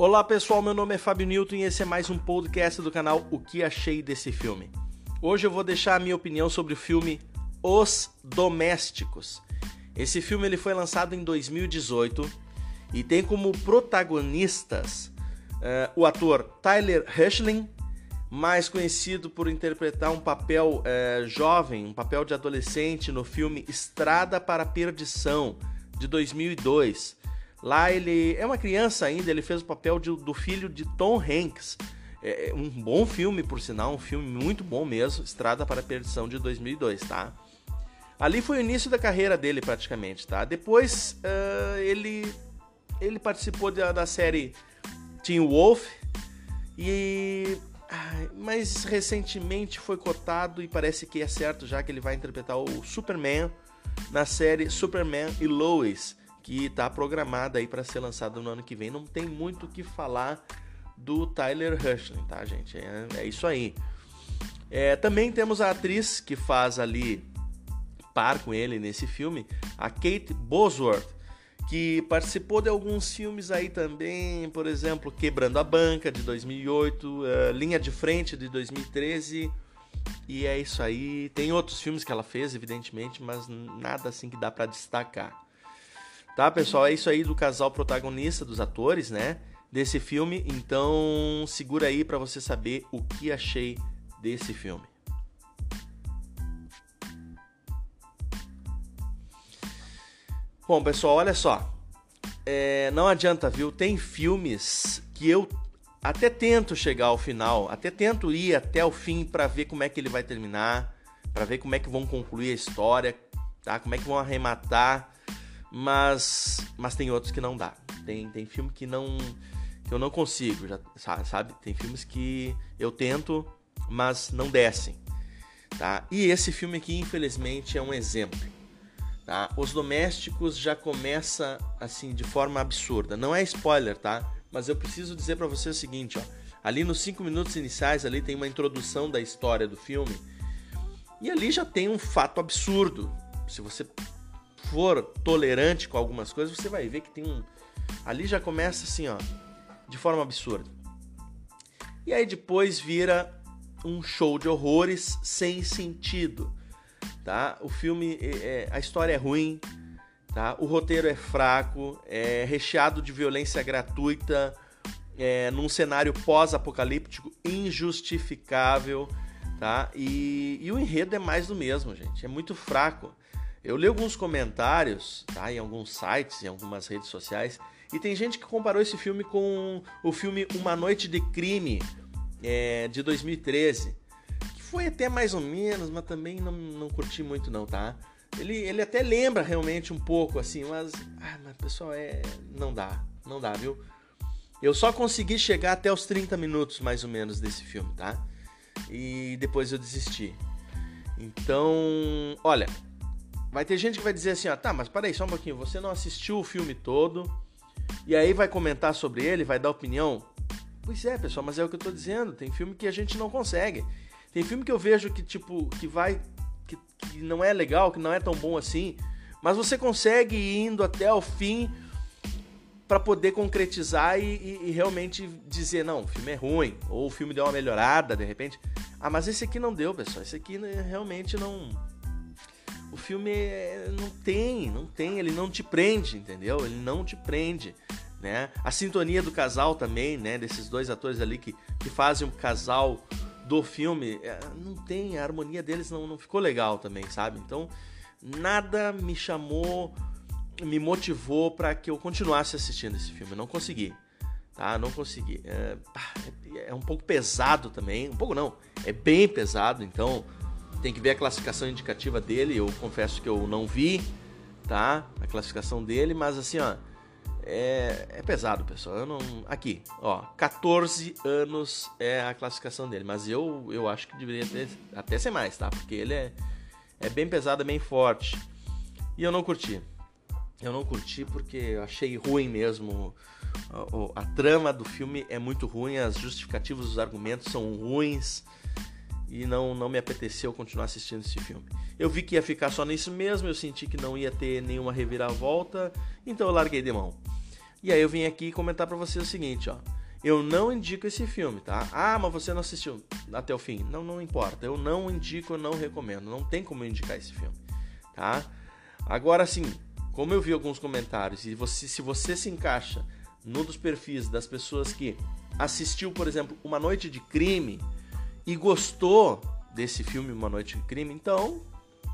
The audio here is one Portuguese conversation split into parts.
Olá pessoal, meu nome é Fábio Newton e esse é mais um podcast do canal O que achei desse filme. Hoje eu vou deixar a minha opinião sobre o filme Os Domésticos. Esse filme ele foi lançado em 2018 e tem como protagonistas uh, o ator Tyler Hoechlin, mais conhecido por interpretar um papel uh, jovem, um papel de adolescente no filme Estrada para a Perdição de 2002 Lá ele é uma criança ainda, ele fez o papel de, do filho de Tom Hanks. É, é um bom filme, por sinal, um filme muito bom mesmo, Estrada para a Perdição de 2002, tá? Ali foi o início da carreira dele praticamente, tá? Depois uh, ele ele participou da, da série Teen Wolf e mas recentemente foi cotado e parece que é certo já que ele vai interpretar o Superman na série Superman e Lois que está programada aí para ser lançada no ano que vem. Não tem muito o que falar do Tyler Hoechlin, tá, gente? É, é isso aí. É, também temos a atriz que faz ali par com ele nesse filme, a Kate Bosworth, que participou de alguns filmes aí também, por exemplo, Quebrando a Banca de 2008, uh, é, Linha de Frente de 2013. E é isso aí. Tem outros filmes que ela fez, evidentemente, mas nada assim que dá para destacar. Tá, pessoal? É isso aí do casal protagonista, dos atores, né? Desse filme. Então, segura aí para você saber o que achei desse filme. Bom, pessoal, olha só. É, não adianta, viu? Tem filmes que eu até tento chegar ao final, até tento ir até o fim para ver como é que ele vai terminar, para ver como é que vão concluir a história, tá? Como é que vão arrematar mas mas tem outros que não dá. Tem, tem filme que não que eu não consigo, já sabe? Tem filmes que eu tento, mas não descem, tá? E esse filme aqui, infelizmente, é um exemplo. Tá? Os domésticos já começa assim de forma absurda. Não é spoiler, tá? Mas eu preciso dizer para você o seguinte, ó. Ali nos cinco minutos iniciais ali tem uma introdução da história do filme e ali já tem um fato absurdo. Se você for tolerante com algumas coisas, você vai ver que tem um. Ali já começa assim, ó, de forma absurda. E aí depois vira um show de horrores sem sentido, tá? O filme, é, é, a história é ruim, tá? O roteiro é fraco, é recheado de violência gratuita, é, num cenário pós-apocalíptico injustificável, tá? E, e o enredo é mais do mesmo, gente. É muito fraco. Eu li alguns comentários, tá, em alguns sites, em algumas redes sociais, e tem gente que comparou esse filme com o filme Uma Noite de Crime, é, de 2013, que foi até mais ou menos, mas também não, não curti muito não, tá? Ele, ele até lembra realmente um pouco, assim, mas, ah, mas pessoal, é, não dá, não dá, viu? Eu só consegui chegar até os 30 minutos, mais ou menos, desse filme, tá? E depois eu desisti. Então, olha, Vai ter gente que vai dizer assim, ó, tá, mas peraí, só um pouquinho, você não assistiu o filme todo e aí vai comentar sobre ele, vai dar opinião? Pois é, pessoal, mas é o que eu tô dizendo, tem filme que a gente não consegue. Tem filme que eu vejo que, tipo, que vai. que, que não é legal, que não é tão bom assim, mas você consegue ir indo até o fim para poder concretizar e, e, e, realmente dizer, não, o filme é ruim, ou o filme deu uma melhorada de repente. Ah, mas esse aqui não deu, pessoal. Esse aqui né, realmente não o filme é, não tem, não tem, ele não te prende, entendeu? Ele não te prende, né? A sintonia do casal também, né? Desses dois atores ali que, que fazem o casal do filme, é, não tem, a harmonia deles não, não ficou legal também, sabe? Então, nada me chamou, me motivou para que eu continuasse assistindo esse filme. não consegui, tá? Não consegui. É, é um pouco pesado também, um pouco não, é bem pesado, então tem que ver a classificação indicativa dele. Eu confesso que eu não vi, tá? A classificação dele, mas assim, ó, é, é pesado, pessoal. Eu não, aqui, ó, 14 anos é a classificação dele, mas eu, eu acho que deveria ter, até ser mais, tá? Porque ele é, é bem pesado, é bem forte. E eu não curti. Eu não curti porque eu achei ruim mesmo. A, a, a trama do filme é muito ruim, as justificativas dos argumentos são ruins e não, não me apeteceu continuar assistindo esse filme. Eu vi que ia ficar só nisso mesmo, eu senti que não ia ter nenhuma reviravolta, então eu larguei de mão. E aí eu vim aqui comentar para você o seguinte, ó. Eu não indico esse filme, tá? Ah, mas você não assistiu até o fim. Não, não importa. Eu não indico, eu não recomendo. Não tem como eu indicar esse filme, tá? Agora sim, como eu vi alguns comentários e você, se você se encaixa no dos perfis das pessoas que assistiu, por exemplo, Uma Noite de Crime e gostou desse filme Uma Noite de Crime, então,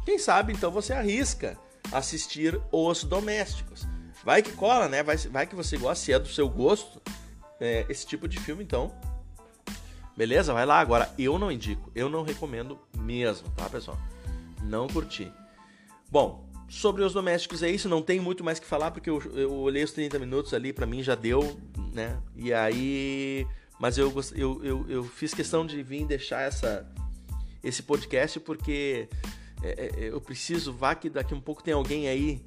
quem sabe então você arrisca assistir Os Domésticos. Vai que cola, né? Vai, vai que você gosta, se é do seu gosto é, esse tipo de filme, então. Beleza? Vai lá. Agora, eu não indico, eu não recomendo mesmo, tá, pessoal? Não curti. Bom, sobre os domésticos é isso, não tem muito mais que falar, porque eu, eu olhei os 30 minutos ali, para mim já deu, né? E aí. Mas eu, eu, eu, eu fiz questão de vir deixar essa, esse podcast porque é, é, eu preciso, vá que daqui um pouco tem alguém aí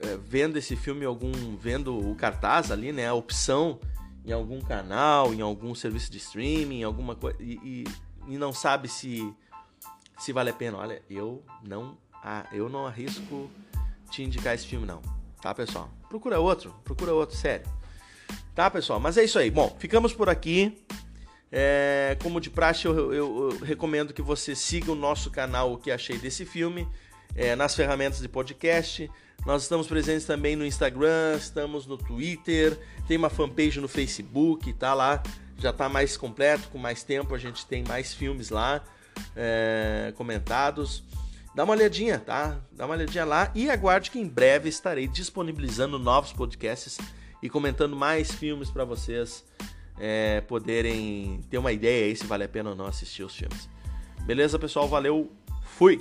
é, vendo esse filme, algum vendo o cartaz ali, né? A opção em algum canal, em algum serviço de streaming, alguma coisa, e, e, e, não sabe se, se vale a pena. Olha, eu não, ah, eu não arrisco te indicar esse filme, não. Tá, pessoal? Procura outro, procura outro, sério. Tá, pessoal? Mas é isso aí. Bom, ficamos por aqui. É, como de praxe, eu, eu, eu, recomendo que você siga o nosso canal O que achei desse filme é, nas ferramentas de podcast. Nós estamos presentes também no Instagram, estamos no Twitter, tem uma fanpage no Facebook, tá lá, já tá mais completo, com mais tempo, a gente tem mais filmes lá é, comentados. Dá uma olhadinha, tá? Dá uma olhadinha lá e aguarde que em breve estarei disponibilizando novos podcasts e comentando mais filmes para vocês é, poderem ter uma ideia aí se vale a pena ou não assistir os filmes. Beleza, pessoal? Valeu, fui!